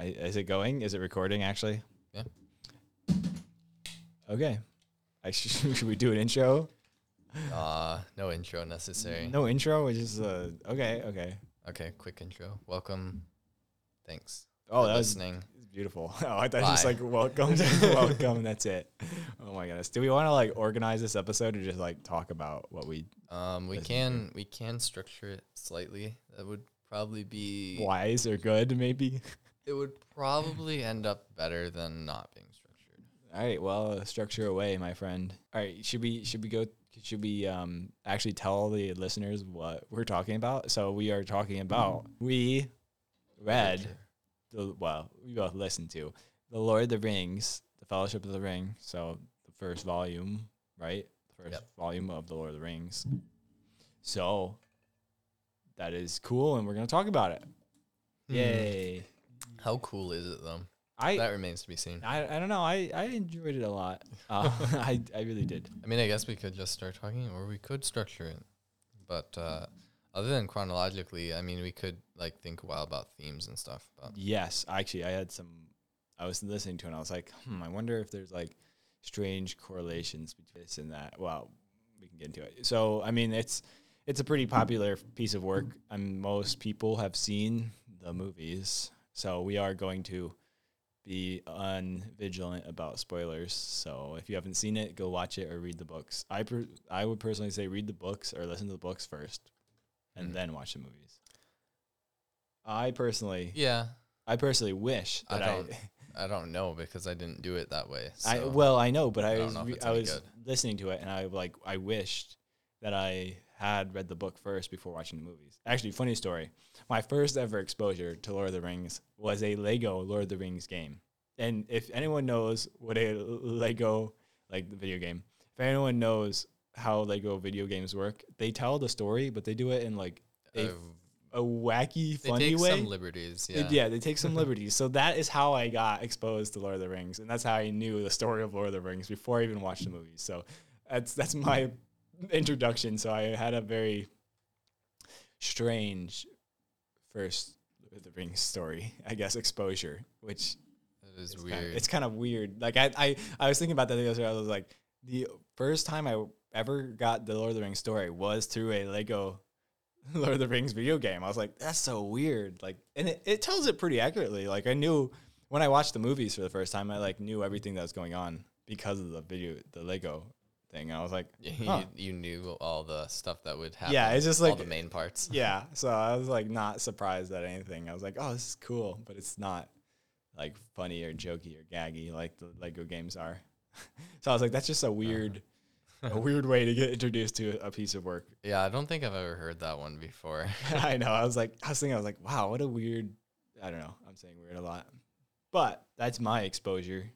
I, is it going? Is it recording actually? Yeah. Okay. I should, should we do an intro? Uh, no intro necessary. No intro. It's just uh. Okay. Okay. Okay, quick intro. Welcome. Thanks. Oh, that was listening. beautiful. Oh, I thought just like welcome, welcome. and That's it. Oh my goodness. Do we want to like organize this episode or just like talk about what we Um, we can we can structure it slightly. That would probably be. wise or good maybe? It would probably end up better than not being structured. All right. Well, uh, structure away, my friend. All right. Should we should we go? Should we um actually tell the listeners what we're talking about? So we are talking about we read the well we both listened to the Lord of the Rings, the Fellowship of the Ring. So the first volume, right? The first Yep. volume of the Lord of the Rings. So that is cool, and we're gonna talk about it. Hmm. Yay! How cool is it though? I that remains to be seen. I, I don't know. I, I enjoyed it a lot. Uh, I I really did. I mean, I guess we could just start talking, or we could structure it. But uh, other than chronologically, I mean, we could like think a while about themes and stuff. But Yes, actually, I had some. I was listening to it and I was like, hmm, I wonder if there's like strange correlations between this and that. Well, we can get into it. So, I mean, it's it's a pretty popular piece of work. and most people have seen the movies, so we are going to be unvigilant about spoilers. So, if you haven't seen it, go watch it or read the books. I per- I would personally say read the books or listen to the books first, and Mhm. then watch the movies. I personally yeah, I personally wish I that I, don't- I don't know because I didn't do it that way. I, well, I know, but I I, was re- I was good. listening to it, and I like I wished that I had read the book first before watching the movies. Actually, funny story. My first ever exposure to Lord of the Rings was a Lego Lord of the Rings game. And if anyone knows what a Lego like the video game, if anyone knows how Lego video games work, they tell the story, but they do it in like a, Uh, a wacky, they funny take way. some liberties. Yeah. Yeah. they take some liberties. So that is how I got exposed to Lord of the Rings, and that's how I knew the story of Lord of the Rings before I even watched the movies. So that's that's my introduction. So I had a very strange first Lord of the Rings story, I guess, exposure, which It is it's weird. Kinda, it's kind of weird. Like I, I, I was thinking about that the other day. I was like, the first time I ever got the Lord of the Rings story was through a Lego Lord of the Rings video game. I was like, that's so weird. Like, and it, it tells it pretty accurately. Like I knew when I watched the movies for the first time, I like knew everything that was going on because of the video, the Lego thing. And I was like, you, huh. you knew all the stuff that would happen. Yeah, it's just all like- the main parts. yeah. So I was like not surprised at anything. I was like, oh, this is cool, but it's not like funny or jokey or gaggy like the Lego games are. so I was like, that's just a uh-huh. weird, a weird way to get introduced to a piece of work. Yeah, I don't think I've ever heard that one before. I know. I was like, I was thinking, I was like, wow, what a weird. I don't know. I'm saying weird a lot, but that's my exposure.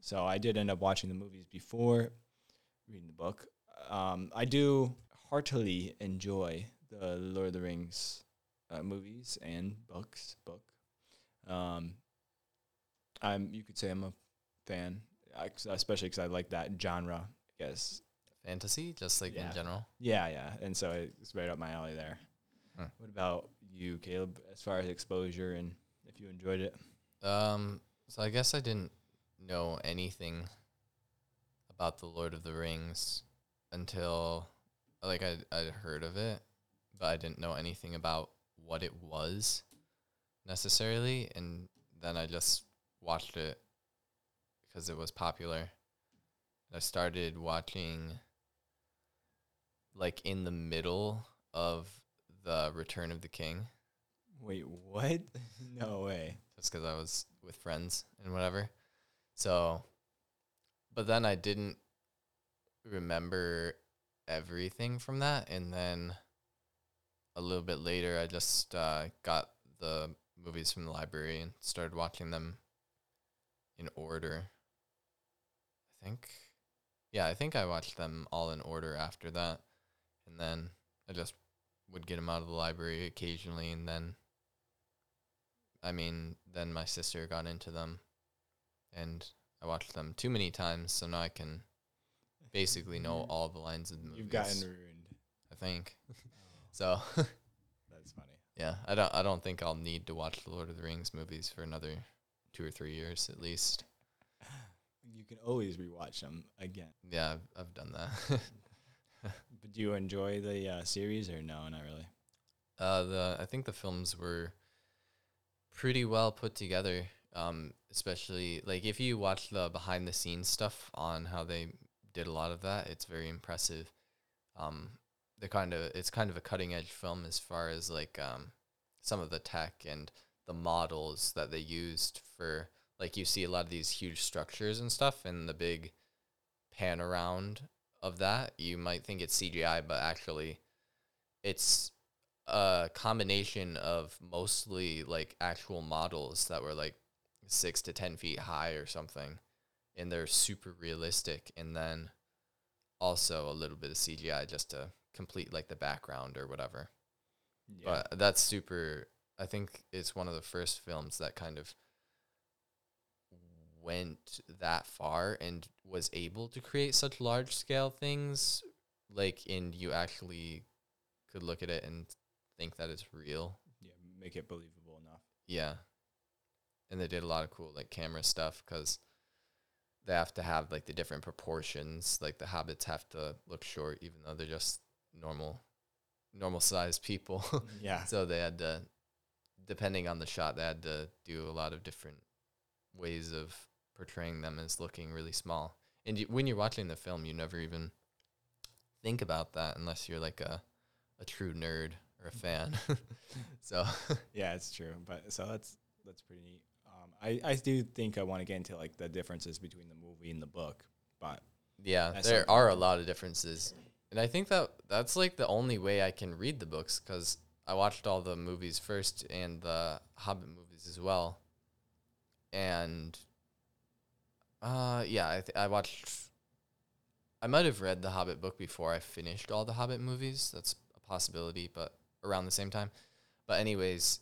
So I did end up watching the movies before reading the book. Um, I do heartily enjoy the Lord of the Rings uh, movies and books. Book. Um, I'm. You could say I'm a fan, I- especially because I like that genre. I guess Fantasy, just like Yeah. in general. yeah, yeah. And so it's right up my alley there. Huh. What about you, Caleb, as far as exposure and if you enjoyed it? Um, so I guess I didn't know anything about the Lord of the Rings until like I I'd heard of it, but I didn't know anything about what it was necessarily, and then I just watched it because it was popular. I started watching like in the middle of the Return of the King Wait, what? no way. just because I was with friends and whatever. So, but then I didn't remember everything from that. And then a little bit later, I just uh, got the movies from the library and started watching them in order. I think, yeah, I think I watched them all in order after that. And then I just would get them out of the library occasionally and then I mean, then my sister got into them, and I watched them too many times, so now I can basically know all the lines of the movies. You've gotten ruined. I think so. That's funny. yeah, I don't. I don't think I'll need to watch the Lord of the Rings movies for another two or three years at least. You can always rewatch them again. Yeah, I've, I've done that. But do you enjoy the uh, series or no? Not really. Uh, the I think the films were pretty well put together. Um, especially like if you watch the behind the scenes stuff on how they did a lot of that, it's very impressive. Um, the kind of it's kind of a cutting edge film as far as like um, some of the tech and the models that they used for like you see a lot of these huge structures and stuff and the big pan around of that you might think it's CGI but actually it's a combination of mostly like actual models that were like six to ten feet high or something, and they're super realistic. And then also a little bit of CGI just to complete like the background or whatever. Yeah. But that's super. I think it's one of the first films that kind of went that far and was able to create such large scale things. Like, and you actually could look at it and think that it's real. yeah. Make it believable enough. Yeah. And they did a lot of cool like camera stuff because they have to have like the different proportions. Like the hobbits have to look short, even though they're just normal, normal sized people. Yeah. so they had to, depending on the shot, they had to do a lot of different ways of portraying them as looking really small. And you, when you're watching the film, you never even think about that unless you're like a, a true nerd or a fan. so Yeah, it's true. But so that's that's pretty neat. Um, I I do think I want to get into like the differences between the movie and the book, but Yeah, there are a lot of differences, and I think that that's like the only way I can read the books because I watched all the movies first and the Hobbit movies as well, and uh, yeah, I th- I watched. I might have read the Hobbit book before I finished all the Hobbit movies. That's a possibility, but around the same time. But anyways,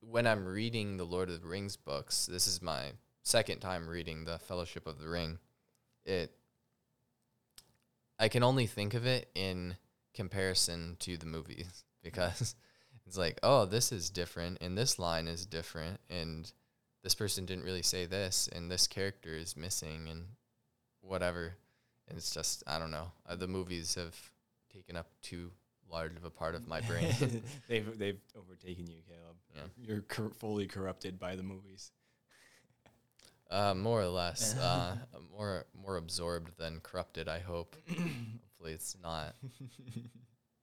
when I'm reading the Lord of the Rings books, this is my second time reading the Fellowship of the Ring. It I can only think of it in comparison to the movies because it's like, oh, this is different and this line is different and this person didn't really say this and this character is missing and whatever. And it's just I don't know. Uh, the movies have taken up too large of a part of my brain. they've they've overtaken you, Caleb. Yeah. You're cor- fully corrupted by the movies. Uh, more or less, uh, more more absorbed than corrupted. I hope. Hopefully, it's not.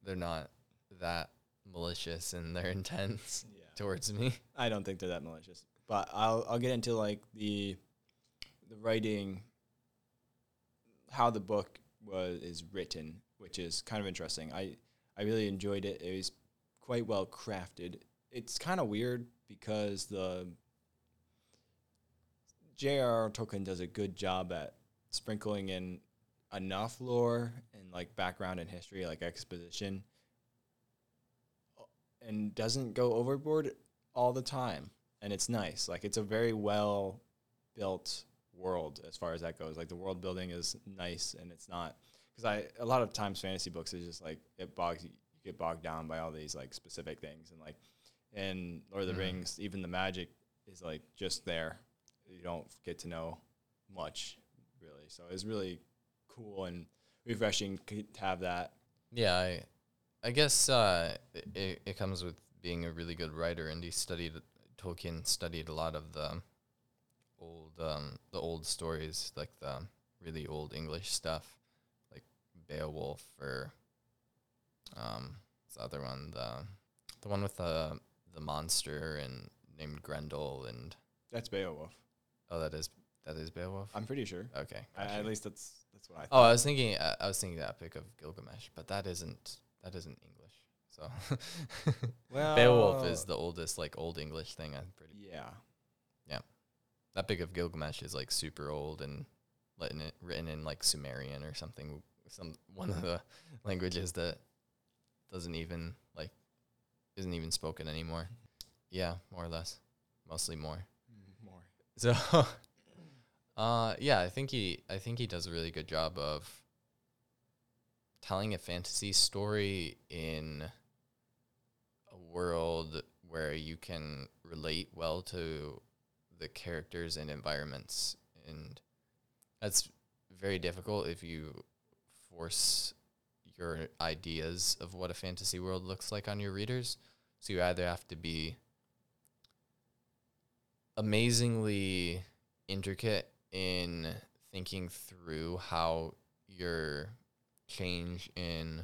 They're not that malicious in their intents yeah. towards me. I don't think they're that malicious. But I'll I'll get into like the the writing how the book was is written, which is kind of interesting. I I really enjoyed it. It was quite well crafted. It's kind of weird because the J.R.R. Tolkien does a good job at sprinkling in enough lore and like background and history, like exposition, and doesn't go overboard all the time. And it's nice. Like it's a very well built world as far as that goes. Like the world building is nice, and it's not because I a lot of times fantasy books is just like it bogs you get bogged down by all these like specific things and like in Lord of the Mhm. Rings, even the magic is like just there. You don't get to know much really. So it's really cool and refreshing to have that. Yeah, I, I guess uh, it it comes with being a really good writer, and he studied Tolkien studied a lot of the old um the old stories, like the really old English stuff, Beowulf or um the other one the the one with the the monster and named Grendel and That's Beowulf. oh that is that is Beowulf. I'm pretty sure. okay, I, at least that's that's what I Oh, thought. I was thinking. Uh, I was thinking the Epic of Gilgamesh, but that isn't. That isn't English. So, Beowulf is the oldest like old English thing. I'm pretty. yeah. Yeah. That Epic of Gilgamesh is like super old and it written in like Sumerian or something. Some one of the languages that doesn't even like isn't even spoken anymore. Yeah, more or less, mostly more. More. So, uh, yeah, I think he, I think he does a really good job of telling a fantasy story in a world where you can relate well to the characters and environments and that's very difficult if you force your ideas of what a fantasy world looks like on your readers. So you either have to be amazingly intricate in thinking through how your change in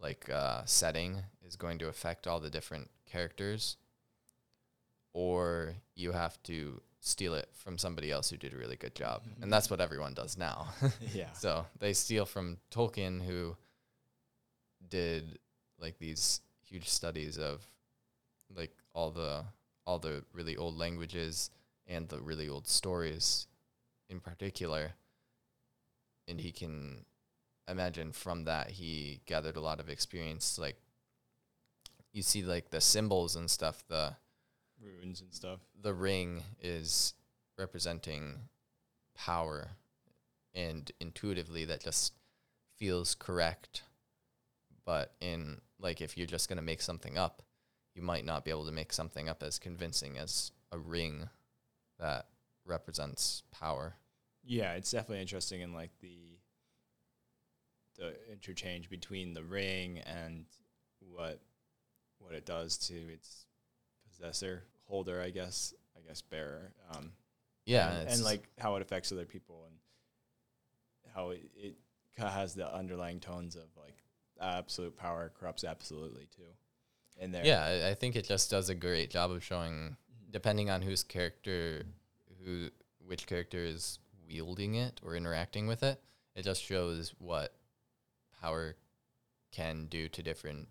like uh, setting is going to affect all the different characters or you have to steal it from somebody else who did a really good job. And that's what everyone does now. Yeah. so they steal from tolkien who did like these huge studies of like all the all the really old languages and the really old stories in particular. And he can imagine from that he gathered a lot of experience like you see like the symbols and stuff the Runes and stuff. the ring is representing power and intuitively that just feels correct but in like if you're just going to make something up you might not be able to make something up as convincing as a ring that represents power Yeah, it's definitely interesting in like the the interchange between the ring and what what it does to its possessor, holder, I guess, I guess bearer. Um, yeah and, and like how it affects other people and how it, it has the underlying tones of like absolute power corrupts absolutely too. In there, yeah I- i think it just does a great job of showing depending on whose character who which character is wielding it or interacting with it it just shows what power can do to different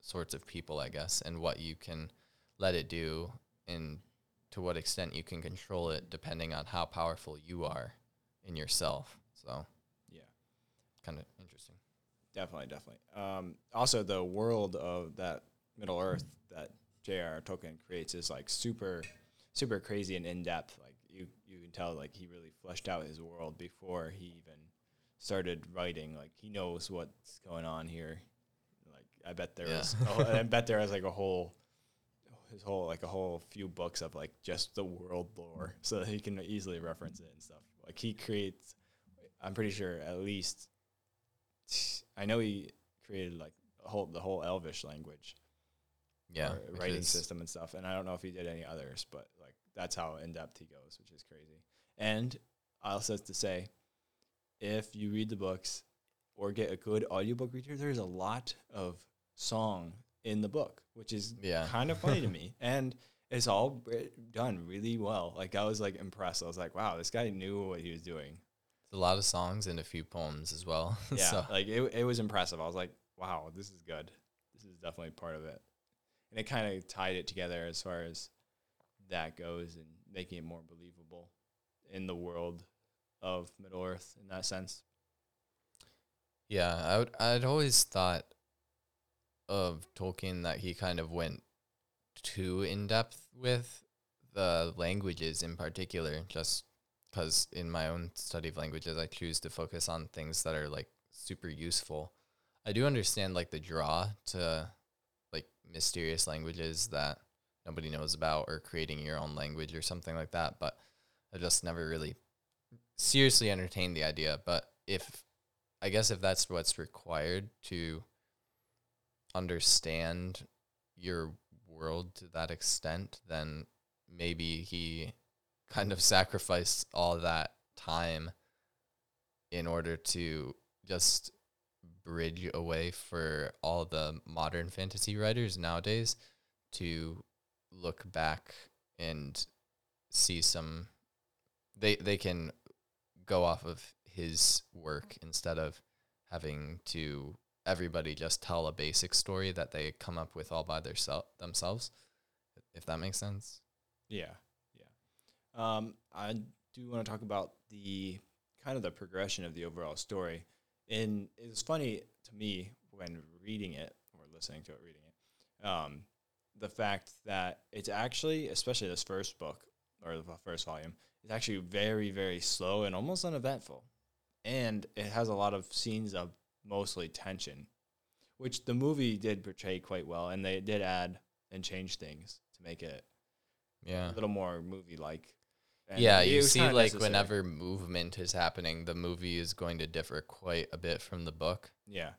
sorts of people i guess and what you can let it do and to what extent you can control it depending on how powerful you are in yourself so yeah. kind of interesting Definitely, definitely. Um, also, the world of that Middle Earth that J.R.R. Tolkien creates is like super, super crazy and in depth. Like you, you can tell like he really fleshed out his world before he even started writing. Like he knows what's going on here. Like I bet there Yeah. is. oh, I bet there is like a whole, his whole like a whole few books of like just the world lore, so that he can easily reference it and stuff. Like he creates. I'm pretty sure at least I know he created like whole the whole Elvish language, yeah writing system and stuff. And I don't know if he did any others, but like that's how in depth he goes, which is crazy. And I also have to say, if you read the books or get a good audiobook reader, there's a lot of song in the book, which is yeah kind of funny to me. And it's all done really well. Like I was like impressed. I was like, wow, this guy knew what he was doing. It's a lot of songs and a few poems as well Yeah, so like it, it was impressive. I was like, wow, this is good. This is definitely part of it. And it kind of tied it together as far as that goes and making it more believable in the world of Middle Earth in that sense. Yeah, I would. I'd always thought of Tolkien that he kind of went too in depth with the languages in particular, just because in my own study of languages, I choose to focus on things that are like super useful. I do understand like the draw to like mysterious languages that nobody knows about or creating your own language or something like that, but I just never really seriously entertained the idea. But if I guess if that's what's required to understand your world to that extent, then maybe he kind of sacrificed all that time in order to just bridge a way for all the modern fantasy writers nowadays to look back and see some they they can go off of his work instead of having to everybody just tell a basic story that they come up with all by their sel- themselves if that makes sense Yeah, yeah. Um, I do want to talk about the kind of the progression of the overall story. And it's funny to me when reading it or listening to it, reading it, um, the fact that it's actually, especially this first book or the first volume, is actually very, very slow and almost uneventful. And it has a lot of scenes of mostly tension, which the movie did portray quite well. And they did add and change things to make it Yeah. a little more movie like. yeah, you see, like whenever movement is happening, the movie is going to differ quite a bit from the book. Yeah.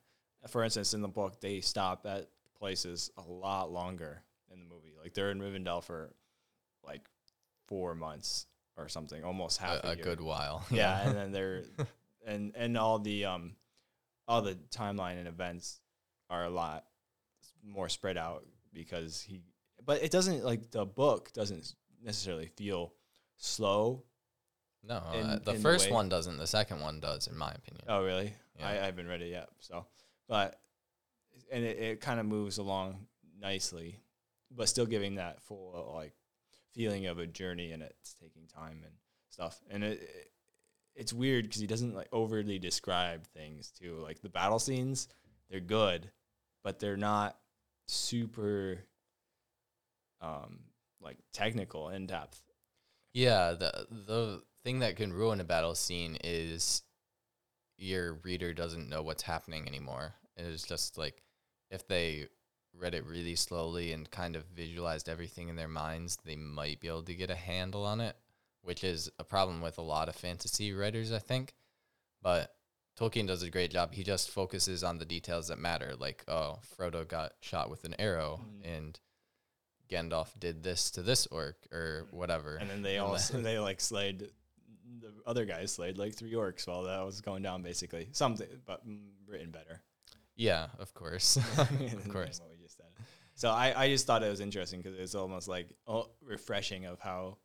For instance, in the book, they stop at places a lot longer in the movie. Like they're in Rivendell for like four months or something, almost half a, a, a year. good while. Yeah, and then they're and and all the um all the timeline and events are a lot more spread out because he but it doesn't like the book doesn't necessarily feel slow. no, in- uh, the in the first one doesn't. The second one does, in my opinion. Oh, really? Yeah. I, I haven't read it yet. So, but and it, it kind of moves along nicely, but still giving that full uh, like feeling of a journey and it's taking time and stuff. And it, it it's weird because he doesn't like overly describe things too. Like the battle scenes, they're good, but they're not super um like technical in depth. Yeah, the the thing that can ruin a battle scene is your reader doesn't know what's happening anymore. It is just like if they read it really slowly and kind of visualized everything in their minds, they might be able to get a handle on it, which is a problem with a lot of fantasy writers, I think. But Tolkien does a great job. He just focuses on the details that matter, like oh, Frodo got shot with an arrow Mhm. and Gandalf did this to this orc or whatever. And then they all they like slayed the other guys slayed like three orcs while that was going down basically. Something but mm, written better. Yeah, of course. of course. What we just said. So I, I just thought it was interesting because it's almost like oh, refreshing of how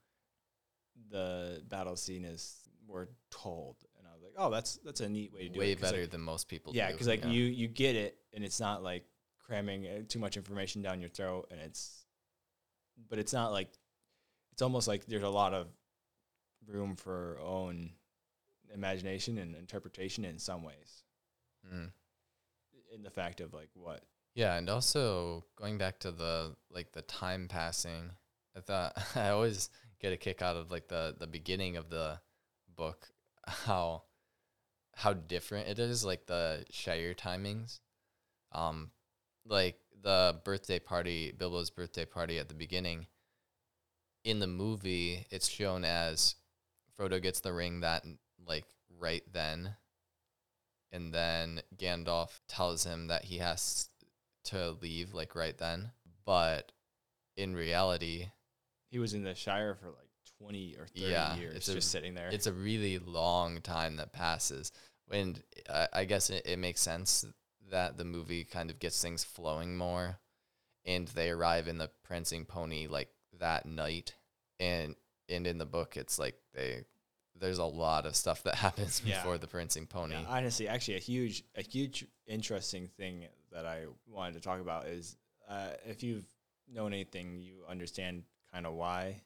the battle scene is were told, and I was like, oh, that's that's a neat way to do it. Way it. better like, than most people yeah, because like you you get it, and it's not like cramming uh, too much information down your throat, and it's, but it's not like, it's almost like there's a lot of room for own imagination and interpretation in some ways, Mm. in the fact of like what Yeah, and also going back to the like the time passing, I thought I always get a kick out of like the the beginning of the book, how how different it is, like the Shire timings. Um, like the birthday party, Bilbo's birthday party at the beginning. In the movie, it's shown as Frodo gets the ring that like right then, and then Gandalf tells him that he has to leave like right then. But in reality, he was in the Shire for like 20 or 30 Yeah, years it's just a- sitting there. it's a really long time that passes. And I, I guess it, it makes sense that the movie kind of gets things flowing more, and they arrive in the prancing pony like that night, and and in the book it's like they there's a lot of stuff that happens Yeah. before the prancing pony. Yeah, honestly, actually, a huge, a huge, interesting thing that I wanted to talk about is uh, if you've known anything, you understand kind of why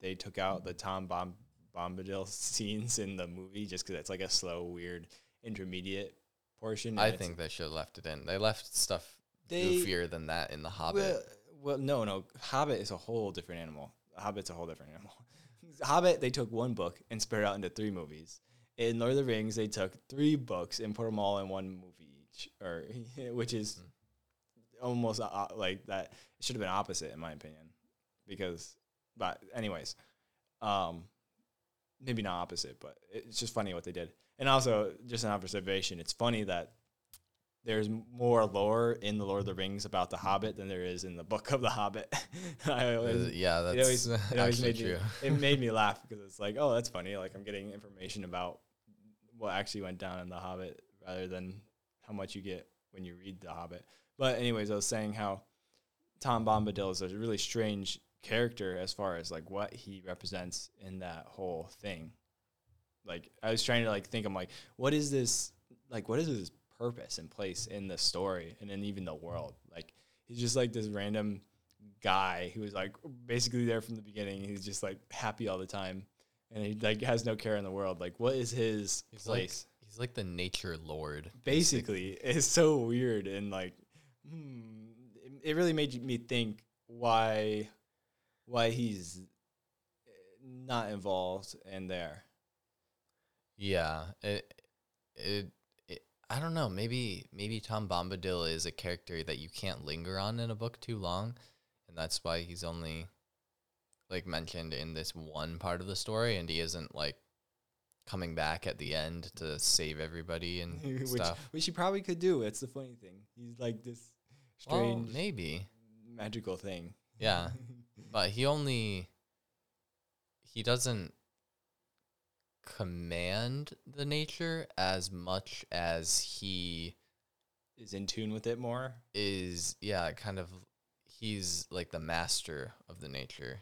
they took out the Tom Bomb Bombadil scenes in the movie, just because it's like a slow, weird, intermediate portion. I think they should have left it in. They left stuff they goofier than that in the Hobbit. Well, well, no, no. Hobbit is a whole different animal. Hobbit's a whole different animal. Hobbit, they took one book and spread it out into three movies. In Lord of the Rings, they took three books and put them all in one movie each, or which is almost uh, like that. It should have been opposite, in my opinion, because. But anyways, um, maybe not opposite, but it's just funny what they did. And also, just an observation, it's funny that there's more lore in the Lord of the Rings about the Hobbit than there is in the Book of the Hobbit. I always, yeah, it that's always, it always actually made true. Me, it made me laugh because it's like, oh, that's funny. Like I'm getting information about what actually went down in the Hobbit rather than how much you get when you read the Hobbit. But anyways, I was saying how Tom Bombadil is a really strange character as far as like what he represents in that whole thing. Like I was trying to like think, I'm like, what is this? Like, what is his purpose and place in the story and in even the world? Like, he's just like this random guy who was like basically there from the beginning. He's just like happy all the time, and he like has no care in the world. Like, what is his He's like place? he's like the nature lord. basically it's so weird and like hmm, it really made me think why why he's not involved in there Yeah, it, it, it, I don't know. Maybe, maybe Tom Bombadil is a character that you can't linger on in a book too long, and that's why he's only like mentioned in this one part of the story, and he isn't like coming back at the end to save everybody and which stuff. which he probably could do. It's the funny thing. He's like this Well, strange maybe, magical thing. yeah, but he only he doesn't command the nature as much as he Is in tune with it more. is yeah kind of he's like the master of the nature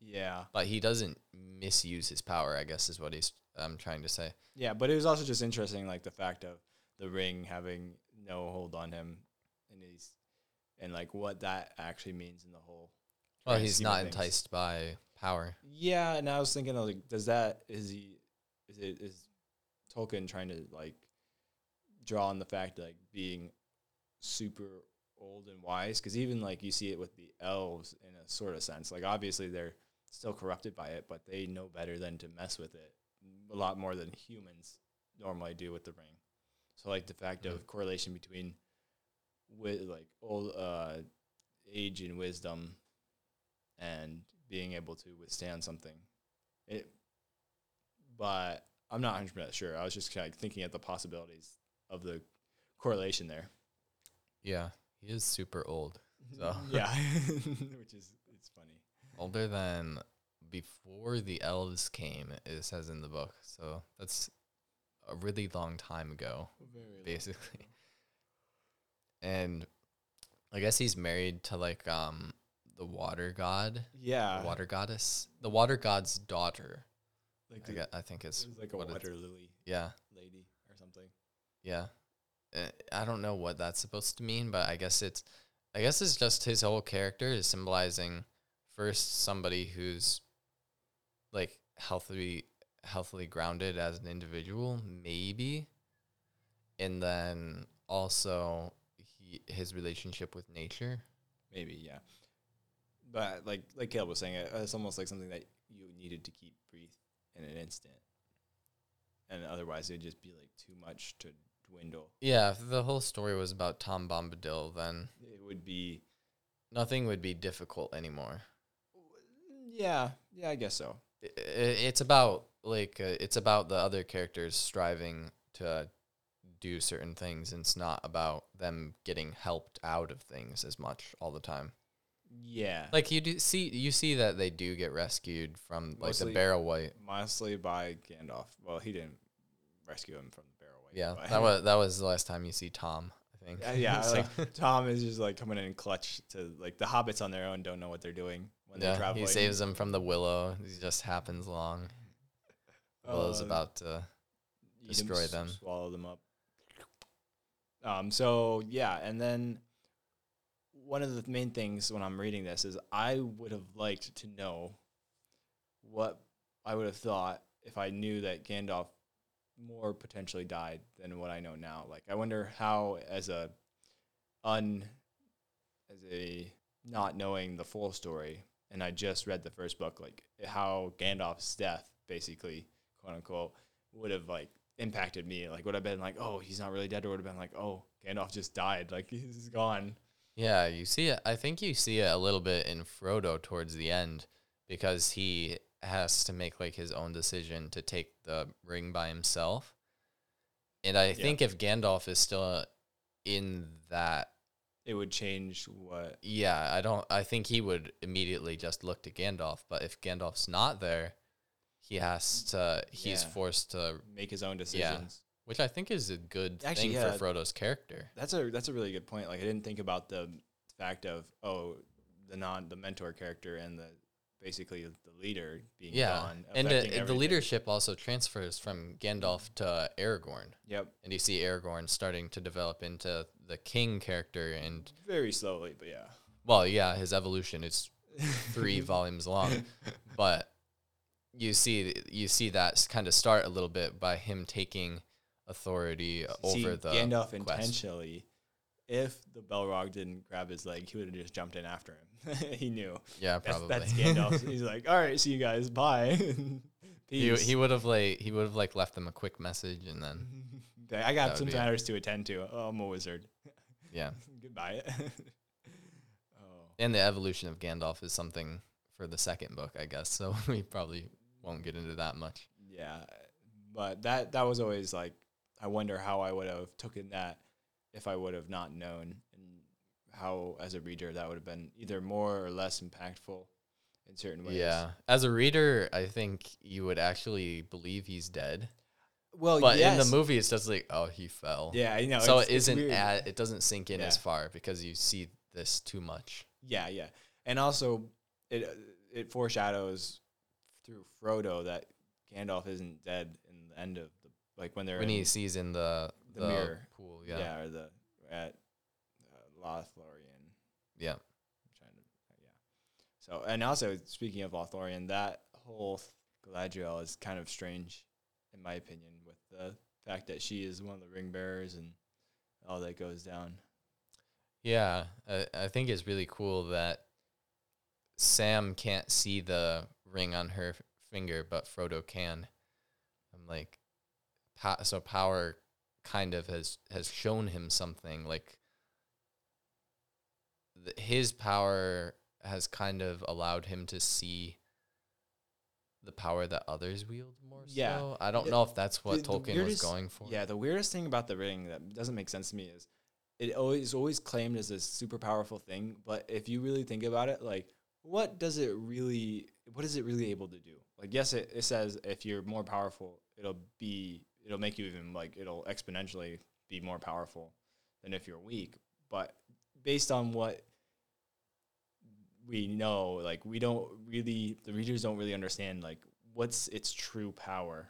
Yeah. but he doesn't misuse his power i guess is what he's i'm trying to say Yeah, but it was also just interesting, like the fact of the ring having no hold on him, and he's and like what that actually means in the whole. Well he's not things. enticed by power Yeah, and I was thinking, I was like, does that is he is it is Tolkien trying to like draw on the fact that, like being super old and wise? Because even like you see it with the elves in a sort of sense. Like obviously they're still corrupted by it, but they know better than to mess with it a lot more than humans normally do with the ring. So like the fact Mhm. of correlation between with like old uh age and wisdom and being able to withstand something. It but I'm not 100% sure. I was just kind of thinking at the possibilities of the correlation there. yeah he is super old So. yeah, which is it's funny. older than before the elves came it says in the book so that's a really long time ago basically. And I guess he's married to like um the water god, Yeah, the water goddess, the water god's daughter. like I, the, I think it is was like a water lily yeah, lady or something. yeah. Uh, I don't know what that's supposed to mean, but I guess it's I guess it's just his whole character is symbolizing first somebody who's like healthily healthily grounded as an individual, maybe, and then also he, his relationship with nature. Maybe, yeah. But like like Caleb was saying, it, it's almost like something that you needed to keep breathe in an instant, and otherwise it'd just be like too much to dwindle. Yeah, if the whole story was about Tom Bombadil, then It would be, nothing would be difficult anymore. yeah, yeah, I guess so. I- i- It's about like uh, it's about the other characters striving to do certain things, and it's not about them getting helped out of things as much all the time. Yeah, Like you do see, you see that they do get rescued from like Mostly- the Barrow-wight. mostly by Gandalf. Well, he didn't rescue him from the Barrow. wight, Yeah, but- that was that was the last time you see Tom. I think. Yeah, yeah, So- like Tom is just like coming in clutch to like the hobbits on their own don't know what they're doing when they're yeah, traveling. he saves them from the willow. He just happens along. Willow's Uh, about to. eat destroy s- them. swallow them up. Um. So yeah, and then one of the main things when I'm reading this is I would have liked to know what I would have thought if I knew that Gandalf more potentially died than what I know now. Like I wonder how, as a un, as a not knowing the full story, and I just read the first book, like how Gandalf's death, basically, quote unquote, would have like impacted me. Like would have been like, oh, he's not really dead, or would have been like, oh, Gandalf just died, like he's gone. Yeah, you see it. I think you see it a little bit in Frodo towards the end because he has to make like his own decision to take the ring by himself. And I think if Gandalf is still in that, It would change what. yeah, I don't. I think he would immediately just look to Gandalf. But if Gandalf's not there, he has to. He's Yeah. forced to, Make his own decisions. Which I think is a good Actually, thing yeah. for Frodo's character. That's a that's a really good point. Like I didn't think about the fact of oh the non the mentor character and the basically the leader being Yeah, gone. and uh, affecting the, the leadership also transfers from Gandalf to Aragorn. Yep, and you see Aragorn starting to develop into the king character and very slowly, but yeah. well yeah his evolution is three volumes long but you see you see that kind of start a little bit by him taking authority See, over the Gandalf quest. intentionally. If the Balrog didn't grab his leg, he would have just jumped in after him. he knew. yeah That's, probably that's Gandalf. He's like, all right, see you guys. Bye. he, Peace. he would have like he would have like left them a quick message and then I got some matters to attend to. Oh, I'm a wizard. yeah Goodbye. oh. and the evolution of Gandalf is something for the second book, I guess. So we probably won't get into that much. Yeah, but that that was always like I wonder how I would have taken that if I would have not known, and how as a reader that would have been either more or less impactful in certain ways. Yeah. As a reader, I think you would actually believe he's dead. Well, But yes. in the movie, it's just like, oh, he fell. yeah, you know, so it isn't at, it doesn't sink in as far because you see this too much. Yeah, yeah, and also it it foreshadows through Frodo that Gandalf isn't dead in the end of like when they're When in, he sees in the, the the, mirror. pool, yeah. yeah. or the at uh, Lothlorien. Yeah. I'm trying to yeah. So and also speaking of Lothlorien, that whole Galadriel is kind of strange, in my opinion, with the fact that she is one of the ring bearers and all that goes down. Yeah, I, I think it's really cool that Sam can't see the ring on her f- finger, but Frodo can. I'm like, po- so power kind of has has shown him something. Like, th- his power has kind of allowed him to see the power that others wield more. Yeah. so. I don't know if that's what the- the Tolkien was going for. Yeah, the weirdest thing about the ring that doesn't make sense to me is it always always claimed as a super powerful thing, but if you really think about it, like what does it really what is it really able to do? Like yes, it, it says if you're more powerful, it'll be it'll make you even like it'll exponentially be more powerful than if you're weak. But based on what we know, like we don't really the readers don't really understand like what's its true power.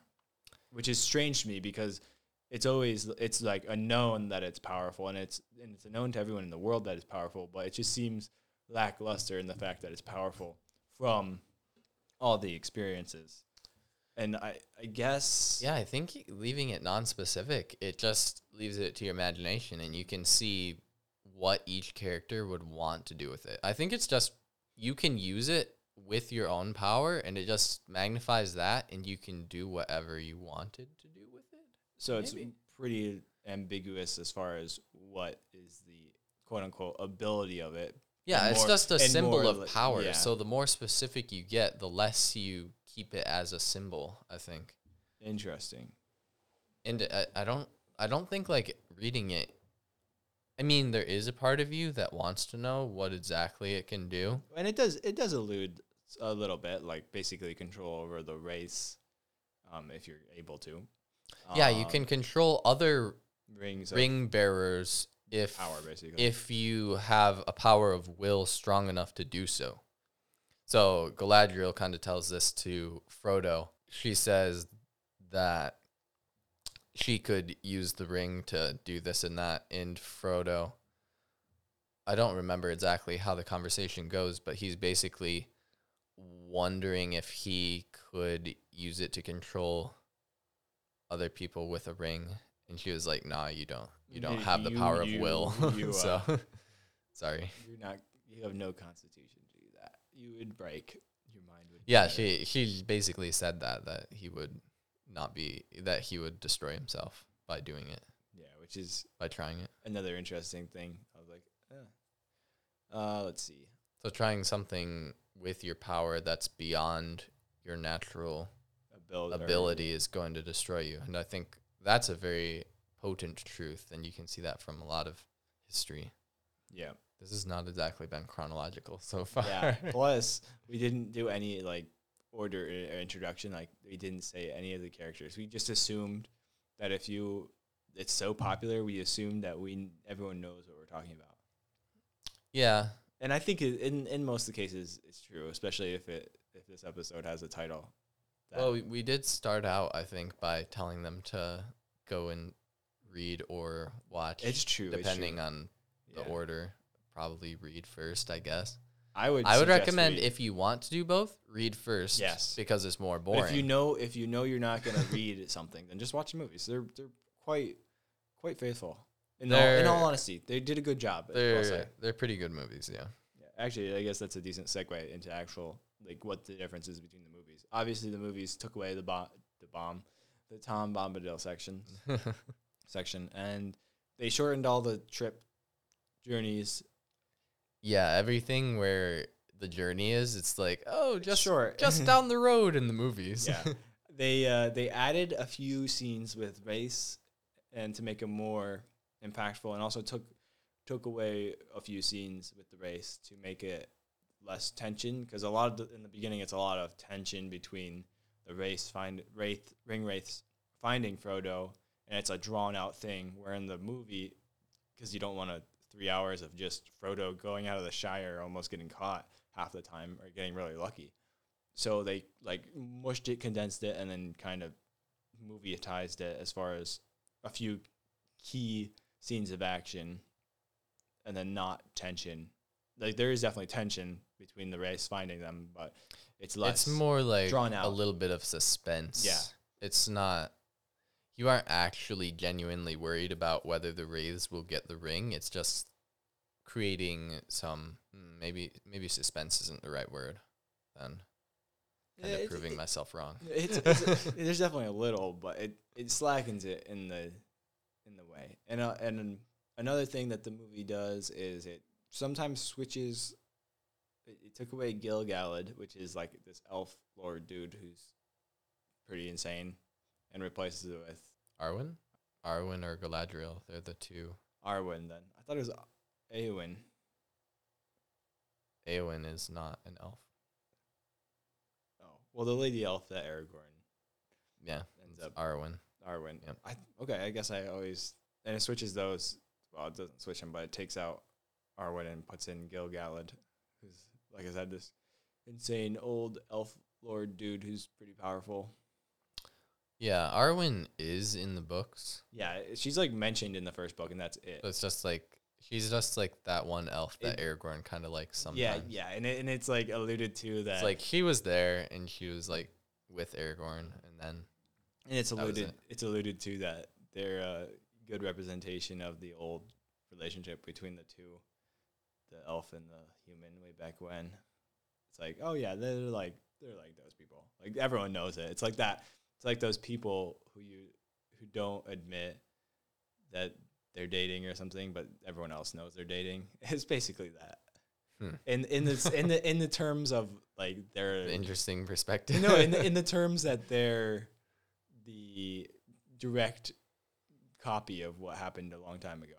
Which is strange to me because it's always it's like a known that it's powerful and it's and it's known to everyone in the world that it's powerful, but it just seems lackluster in the fact that it's powerful from all the experiences. And I I guess Yeah, I think leaving it non-specific, it just leaves it to your imagination, and you can see what each character would want to do with it. I think it's just you can use it with your own power, and it just magnifies that, and you can do whatever you wanted to do with it. so it's pretty ambiguous as far as what is the quote unquote ability of it. Yeah, it's more- just a symbol of power. yeah. So the more specific you get, the less you keep it as a symbol. I think. Interesting. and I, I don't I don't think like reading it I mean there is a part of you that wants to know what exactly it can do. And it does it does allude a little bit, like basically control over the race, um, if you're able to. yeah, you Um, can control other rings ring bearers if power basically. if you have a power of will strong enough to do so. So Galadriel kind of tells this to Frodo. She says that she could use the ring to do this and that, and Frodo. I don't remember exactly how the conversation goes, but he's basically wondering if he could use it to control other people with a ring. And she was like, "Nah, you don't. You don't have the power you- of will." you, so, uh, sorry. You're not. You have no constitution to do that. You would break. Your mind would. Yeah, she she basically said that that he would not be that he would destroy himself by doing it Yeah, which is by trying it. another interesting thing. I was like, eh. uh, let's see. So trying something with your power that's beyond your natural Ability. ability is going to destroy you, and I think that's a very potent truth, and you can see that from a lot of history. Yeah. This has not exactly been chronological so far. Yeah. Plus, we didn't do any like order or or introduction. Like we didn't say any of the characters. We just assumed that if you, it's so popular, we assumed that we everyone knows what we're talking about. yeah, And I think it, in in most of the cases it's true, especially if it if this episode has a title. that- Well, we, we did start out, I think, by telling them to go and read or watch. it's true. depending it's true. on the Yeah. order. Probably read first, I guess. I would. I would recommend read. if you want to do both, read first. Yes. because it's more But boring. if you know if you know you're not gonna read something, then just watch the movies. They're they're quite quite faithful. In all, in all honesty, they did a good job. They're they're pretty good movies. Yeah. Yeah, actually, I guess that's a decent segue into actual like what the difference is between the movies. Obviously, the movies took away the bomb, the bomb, the Tom Bombadil section section, and they shortened all the trip journeys. Yeah, everything where the journey is. It's like, oh, just short. just down the road in the movies. yeah. They uh, they added a few scenes with wraiths, and to make it more impactful, and also took took away a few scenes with the wraiths to make it less tension. Because a lot of the, in the beginning, it's a lot of tension between the race find wraith ring wraiths finding Frodo, and it's a drawn out thing. Where in the movie, because you don't want to three hours of just Frodo going out of the Shire, almost getting caught half the time, or getting really lucky. So they like mushed it, condensed it, and then kind of movieatized it as far as a few key scenes of action, and then not tension. Like there is definitely tension between the wraiths finding them, but it's less. It's more like drawn out. a little bit of suspense. Yeah. It's not you aren't actually genuinely worried about whether the Wraiths will get the ring. It's just creating some mm, maybe maybe suspense isn't the right word. Then kind Yeah, of proving it- myself wrong. it's, it's there's definitely a little, but it, it slackens it in the in the way. And uh, and another thing that the movie does is it sometimes switches. It, it took away Gil-galad, which is like this elf lord dude who's pretty insane, and replaces it with Arwen? Arwen or Galadriel, they're the two. Arwen. Then I thought it was Eowyn. Eowyn is not an elf. Oh, well, the lady elf that Aragorn Yeah, ends up Arwen. Arwen. Yep. I okay. I guess I always and it switches those. Well, it doesn't switch them, but it takes out Arwen and puts in Gil-galad, who's like I said, this insane old elf lord dude who's pretty powerful. Yeah, Arwen is in the books. Yeah, she's like mentioned in the first book, and that's it. But it's just like she's just like that one elf that It- Aragorn kind of likes sometimes. yeah, yeah, and it, and it's like alluded to that. It's like he was there and she was like with Aragorn, and then and it's alluded it. it's alluded to that they're a good representation of the old relationship between the two, the elf and the human way back when. It's like, oh yeah, they're like they're like those people. Like everyone knows it. It's like that. It's like those people who you who don't admit that they're dating or something, but everyone else knows they're dating. It's basically that. Hmm. In in this in the in the terms of like their interesting perspective. no, in the, in the terms that they're the direct copy of what happened a long time ago,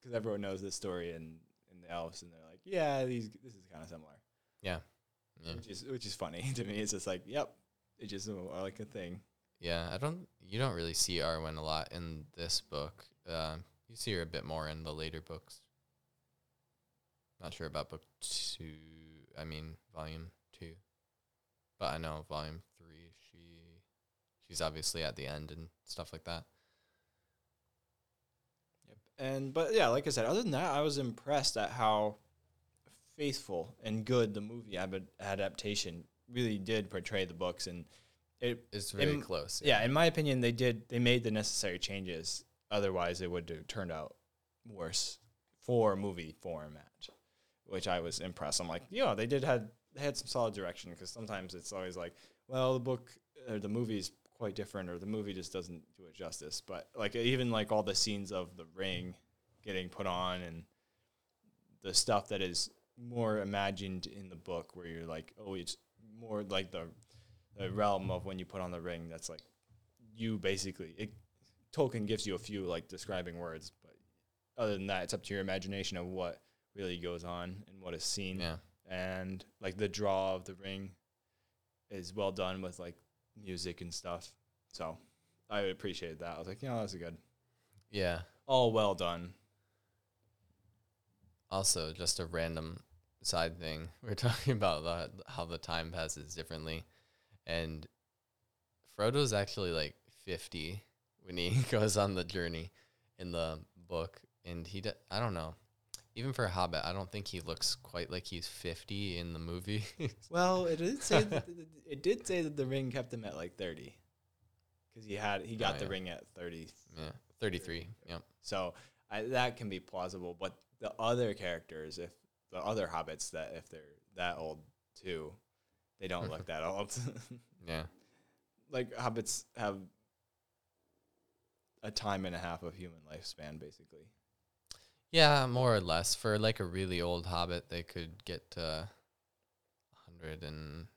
because everyone knows this story in in the elves, and they're like, yeah, these this is kind of similar, yeah. which is which is funny to me. It's just like, yep, it's just uh, like a thing. Yeah, I don't. You don't really see Arwen a lot in this book. Uh, you see her a bit more in the later books. Not sure about book two. I mean, volume two, but I know volume three. She, she's obviously at the end and stuff like that. Yep. And but yeah, like I said, other than that, I was impressed at how faithful and good the movie ab- adaptation really did portray the books, and it It's very In- close. yeah, in my opinion, they did. They made the necessary changes. Otherwise, it would have turned out worse for movie format, which I was impressed. I'm like, yeah, they did had they had some solid direction because sometimes it's always like, well, the book or the movie is quite different, or the movie just doesn't do it justice. But like even like all the scenes of the ring getting put on and the stuff that is more imagined in the book, where you're like, oh, it's more like the the realm of when you put on the ring. That's like you basically it. Tolkien gives you a few like describing words, but other than that, it's up to your imagination of what really goes on and what is seen. yeah. And like the draw of the ring is well done with like music and stuff. So I appreciated that. I was like, yeah, that's a good. Yeah. All well done. Also, just a random side thing. We're talking about the, how the time passes differently, and Frodo's actually like fifty when he goes on the journey in the book, and he. I don't know. Even for a Hobbit, I don't think he looks quite like he's fifty in the movie. Well, it did say that, it did say that the ring kept him at like thirty, because he had he oh, got Oh, the yeah. ring at thirty. yeah, thirty-three. Yep. So I, that can be plausible. But the other characters, if the other hobbits that if they're that old too, they don't look that old. Yeah. like hobbits have a time and a half of human lifespan, basically. Yeah, more or less. For like a really old Hobbit, they could get to hundred and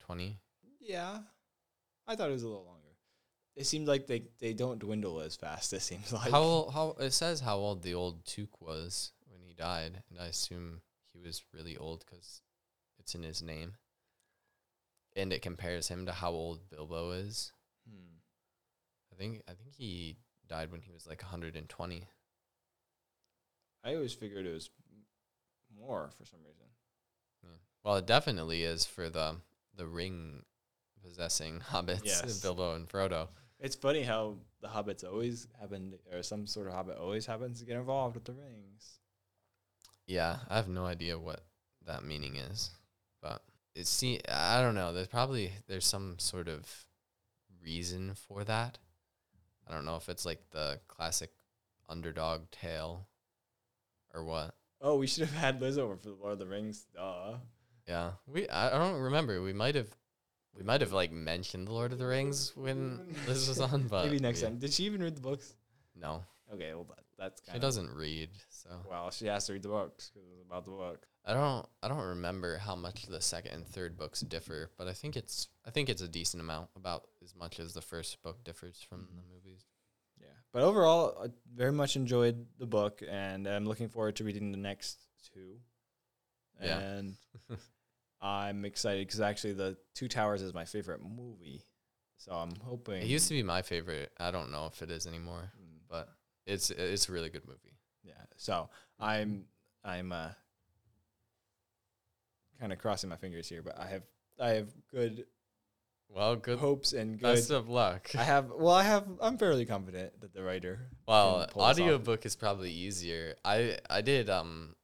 twenty. Yeah, I thought it was a little longer. It seemed like they they don't dwindle as fast. It seems like how old, how it says how old the old Took was died, and I assume he was really old because it's in his name, and it compares him to how old Bilbo is. Hmm. I think I think he died when he was like 120. I always figured it was more for some reason. Well, it definitely is for the the ring possessing hobbits, Yes. Bilbo and Frodo. It's funny how the hobbits always happen, or some sort of hobbit always happens to get involved with the rings. Yeah, I have no idea what that meaning is, but it see I don't know. There's probably there's some sort of reason for that. I don't know if it's like the classic underdog tale or what. Oh, we should have had Liz over for the Lord of the Rings. Duh. Yeah, we I I don't remember. We might have we might have like mentioned the Lord of the Rings when this was on, but Maybe next we- time. Did she even read the books? No, Okay, well that, that's kind she of. doesn't read, so Well, she has to read the books because it's about the book. I don't I don't remember how much the second and third books differ, but I think it's I think it's a decent amount, about as much as the first book differs from the movies. Yeah, but overall, I very much enjoyed the book, and I'm looking forward to reading the next two. Yeah. And I'm excited because actually, the Two Towers is my favorite movie, so I'm hoping. It used to be my favorite. I don't know if it is anymore, Mm, it's it's a really good movie. Yeah, so I'm I'm uh, kind of crossing my fingers here, but I have I have good Well, good. hopes and good. Best of luck. I have well, I have I'm fairly confident that the writer. Well, audiobook is probably easier. I I did um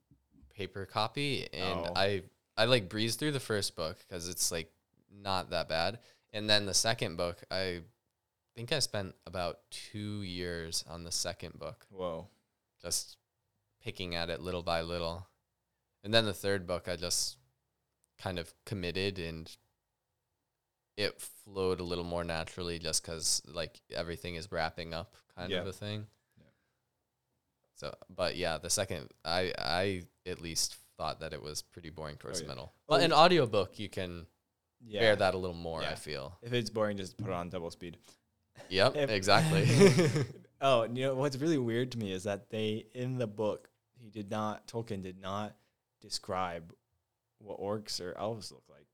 paper copy and Oh. I I like breezed through the first book because it's like not that bad, and then the second book I think I spent about two years on the second book, Whoa. just picking at it little by little, and then the third book I just kind of committed and it flowed a little more naturally just because like everything is wrapping up kind of a thing. Yeah. So, but yeah, the second I I at least thought that it was pretty boring towards Oh, the yeah. middle. Oh, But an audiobook you can Yeah. bear that a little more, Yeah. I feel. If it's boring, just put it on double speed. Yep, If- exactly. oh, you know what's really weird to me is that they in the book he did not Tolkien did not describe what orcs or elves look like.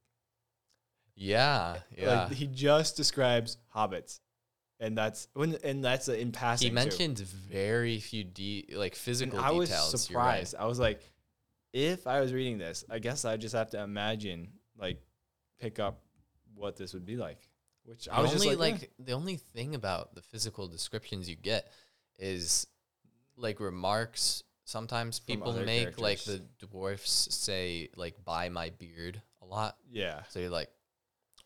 yeah, yeah. Like he just describes hobbits, and that's when and that's uh, in passing. he too. mentioned very few de- like And physical I was details. right. surprised. I was like, if I was reading this, I guess I just have to imagine like pick up what this would be like. Which I The was only just like, like, eh. the only thing about the physical descriptions you get is like remarks sometimes From people make like the characters. dwarfs say like by my beard a lot yeah, so you're like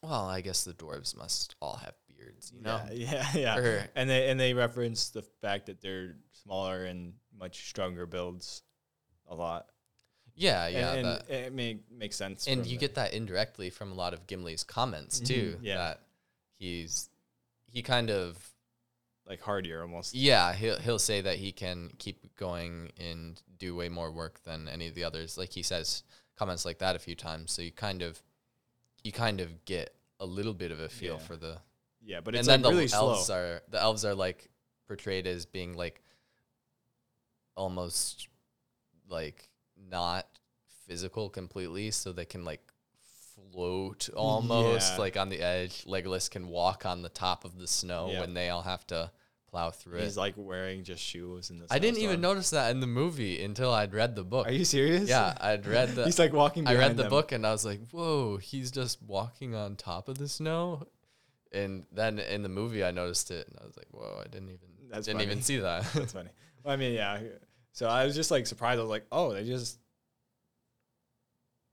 well i guess the dwarves must all have beards you know yeah, yeah, yeah. Or- and they and they reference the fact that they're smaller and much stronger builds a lot. yeah yeah and, and it make, makes sense. and you get that indirectly from a lot of gimli's comments Mhm, too yeah. that he's he kind of like hardier almost. Yeah, he'll he'll say that he can keep going and do way more work than any of the others. Like he says comments like that a few times, so you kind of you kind of get a little bit of a feel Yeah. for the Yeah, but and it's then like the really slow. elves are the elves are like portrayed as being like almost like not physical completely, so they can like float almost Yeah. like on the edge. Legolas can walk on the top of the snow Yeah. when they all have to plow through it. He's like wearing just shoes in the. I didn't even notice that in the movie until I'd read the book. Are you serious? Yeah, I'd read the. He's like walking. I read the them. book and I was like, "Whoa, he's just walking on top of the snow." And then in the movie, I noticed it, and I was like, "Whoa, I didn't even That's didn't even see that." That's funny. Well, I mean, yeah. So I was just like surprised. I was like, oh, they just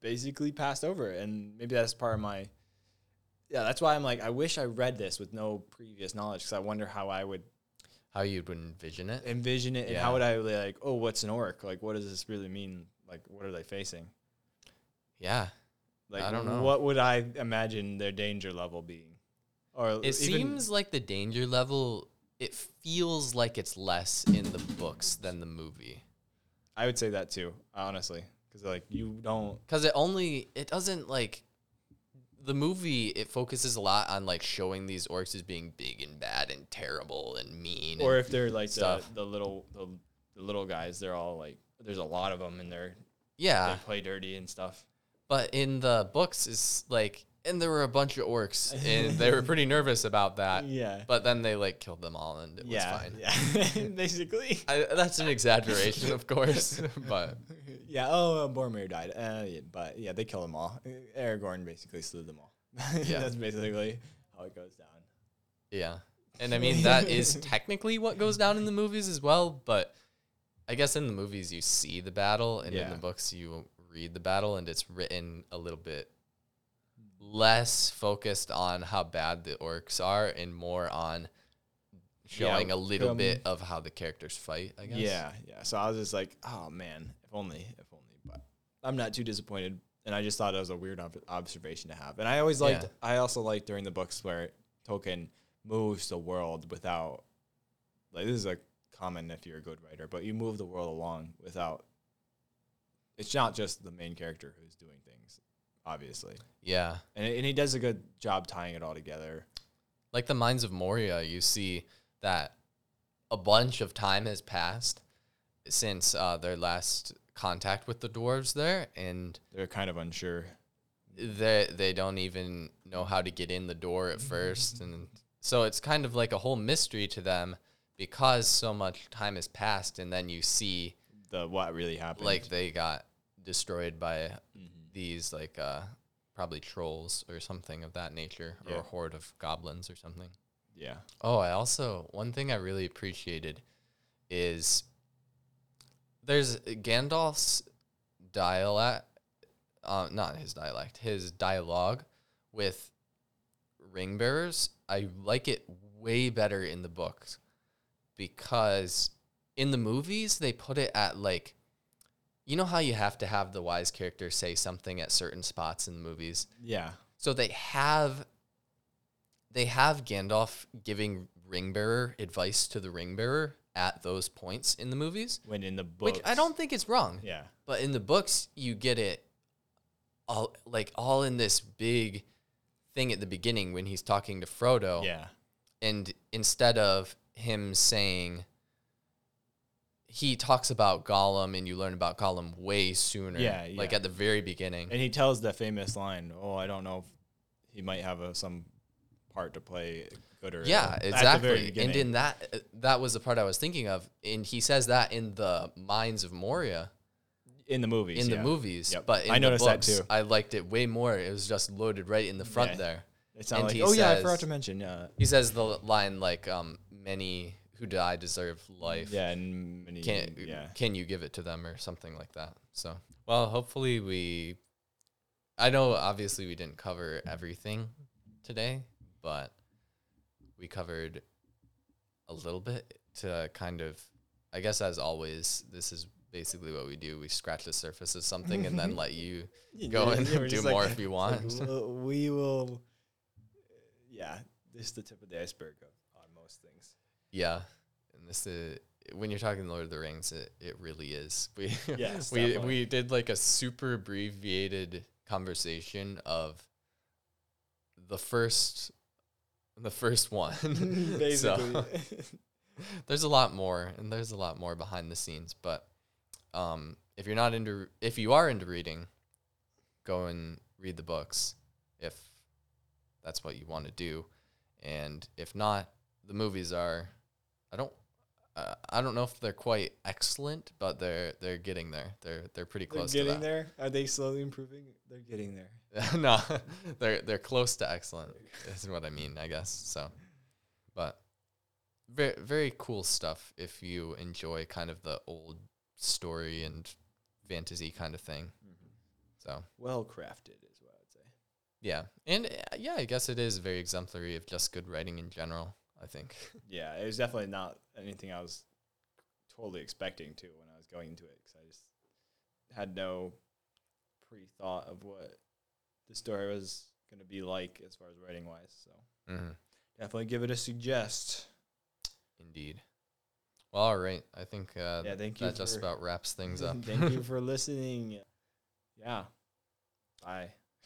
basically passed over, and maybe that's part of my. Yeah, that's why I'm like, I wish I read this with no previous knowledge because I wonder how I would How you would envision it? envision it, and how would I be like, oh, what's an orc? Like, what does this really mean? Like, what are they facing? Yeah, Like, I don't know. What would I imagine their danger level being? Or it seems like the danger level. It feels like it's less in the books than the movie. I would say that too, honestly, because like you don't. because it only it doesn't like the movie it focuses a lot on like showing these orcs as being big and bad and terrible and mean Or and- if they're like the, stuff. the little the, the little guys, they're all like there's a lot of them and they're yeah they play dirty and stuff. but in the books it's like and there were a bunch of orcs and they were pretty nervous about that Yeah. but then they like killed them all and it yeah. was fine Yeah. Basically. I, that's an exaggeration of course but yeah. Oh, uh, Boromir died. Uh, yeah, but yeah, they killed them all. Aragorn basically slew them all. Yeah. That's basically how it goes down. Yeah. And I mean that is technically what goes down in the movies as well, but I guess in the movies you see the battle and in the books you read the battle and it's written a little bit less focused on how bad the orcs are and more on showing a little um, bit of how the characters fight, I guess. Yeah, yeah. So I was just like, oh man, if only, if only. But I'm not too disappointed, and I just thought it was a weird ob- observation to have. And I always liked, Yeah. I also liked during the books where Tolkien moves the world without, like this is a common if you're a good writer, but you move the world along without. It's not just the main character who's doing things, obviously, Yeah. and and he does a good job tying it all together. Like the Mines of Moria, you see that a bunch of time has passed since uh, their last contact with the dwarves there, and They're kind of unsure. they they don't even know how to get in the door at first, and so it's kind of like a whole mystery to them because so much time has passed, and then you see The what really happened. like they got destroyed by Mhm. These like uh probably trolls or something of that nature or a horde of goblins or something. yeah, Oh, I also one thing I really appreciated is there's Gandalf's dialect, uh, not his dialect, his dialogue with ring bearers. I like it way better in the books because in the movies they put it at like, you know how you have to have the wise character say something at certain spots in the movies. yeah. So they have they have Gandalf giving Ringbearer advice to the Ringbearer at those points in the movies, When in the books, which I don't think it's wrong. Yeah. But in the books, you get it all like all in this big thing at the beginning when he's talking to Frodo, Yeah. and instead of him saying he talks about Gollum and you learn about Gollum way sooner. Yeah, Like at the very beginning. And he tells the famous line, "Oh, I don't know if he might have a, some part to play, good or Yeah, ill," at the very exactly. And in that, uh, that was the part I was thinking of. And he says that in the Mines of Moria in the movies, in yeah. the movies, Yep. but in I the noticed that too. I liked it way more. It was just loaded right in the front Yeah. there. It's not and like, oh yeah, I forgot to mention, yeah, He says the line like, um, "Many who die deserve life. yeah, and many, Can yeah, can you give it to them or something like that?" So, well, hopefully we. I know obviously we didn't cover everything today, but we covered a little bit to kind of I guess as always, this is basically what we do. We scratch the surface of something and then let you go and Yeah, we're do more like- if you want. like, we'll- we will, yeah, this is the tip of the iceberg of, on most things. Yeah. And this is when you're talking Lord of the Rings, it, it really is. We Yes, we definitely. we did like a super abbreviated conversation of the first the first one. Basically, So there's a lot more and there's a lot more behind the scenes but um, if you're not into if you are into reading go and read the books if that's what you want to do and if not the movies are i don't uh, i don't know if they're quite excellent but they're they're getting there they're they're pretty they're close getting to there. Are they slowly improving? They're getting there. no they're they're close to excellent is what i mean i guess so but very very cool stuff if you enjoy kind of the old story and fantasy kind of thing. So Well crafted is what I'd say. yeah, and uh, yeah, I guess it is very exemplary of just good writing in general. I think. Yeah, it was definitely not anything I was totally expecting to when I was going into it because I just had no pre thought of what the story was going to be like as far as writing wise. So hmm definitely give it a suggest. Indeed. Well, all right. I think uh, Yeah, thank you that just about wraps things up. Thank you for listening. yeah. Bye.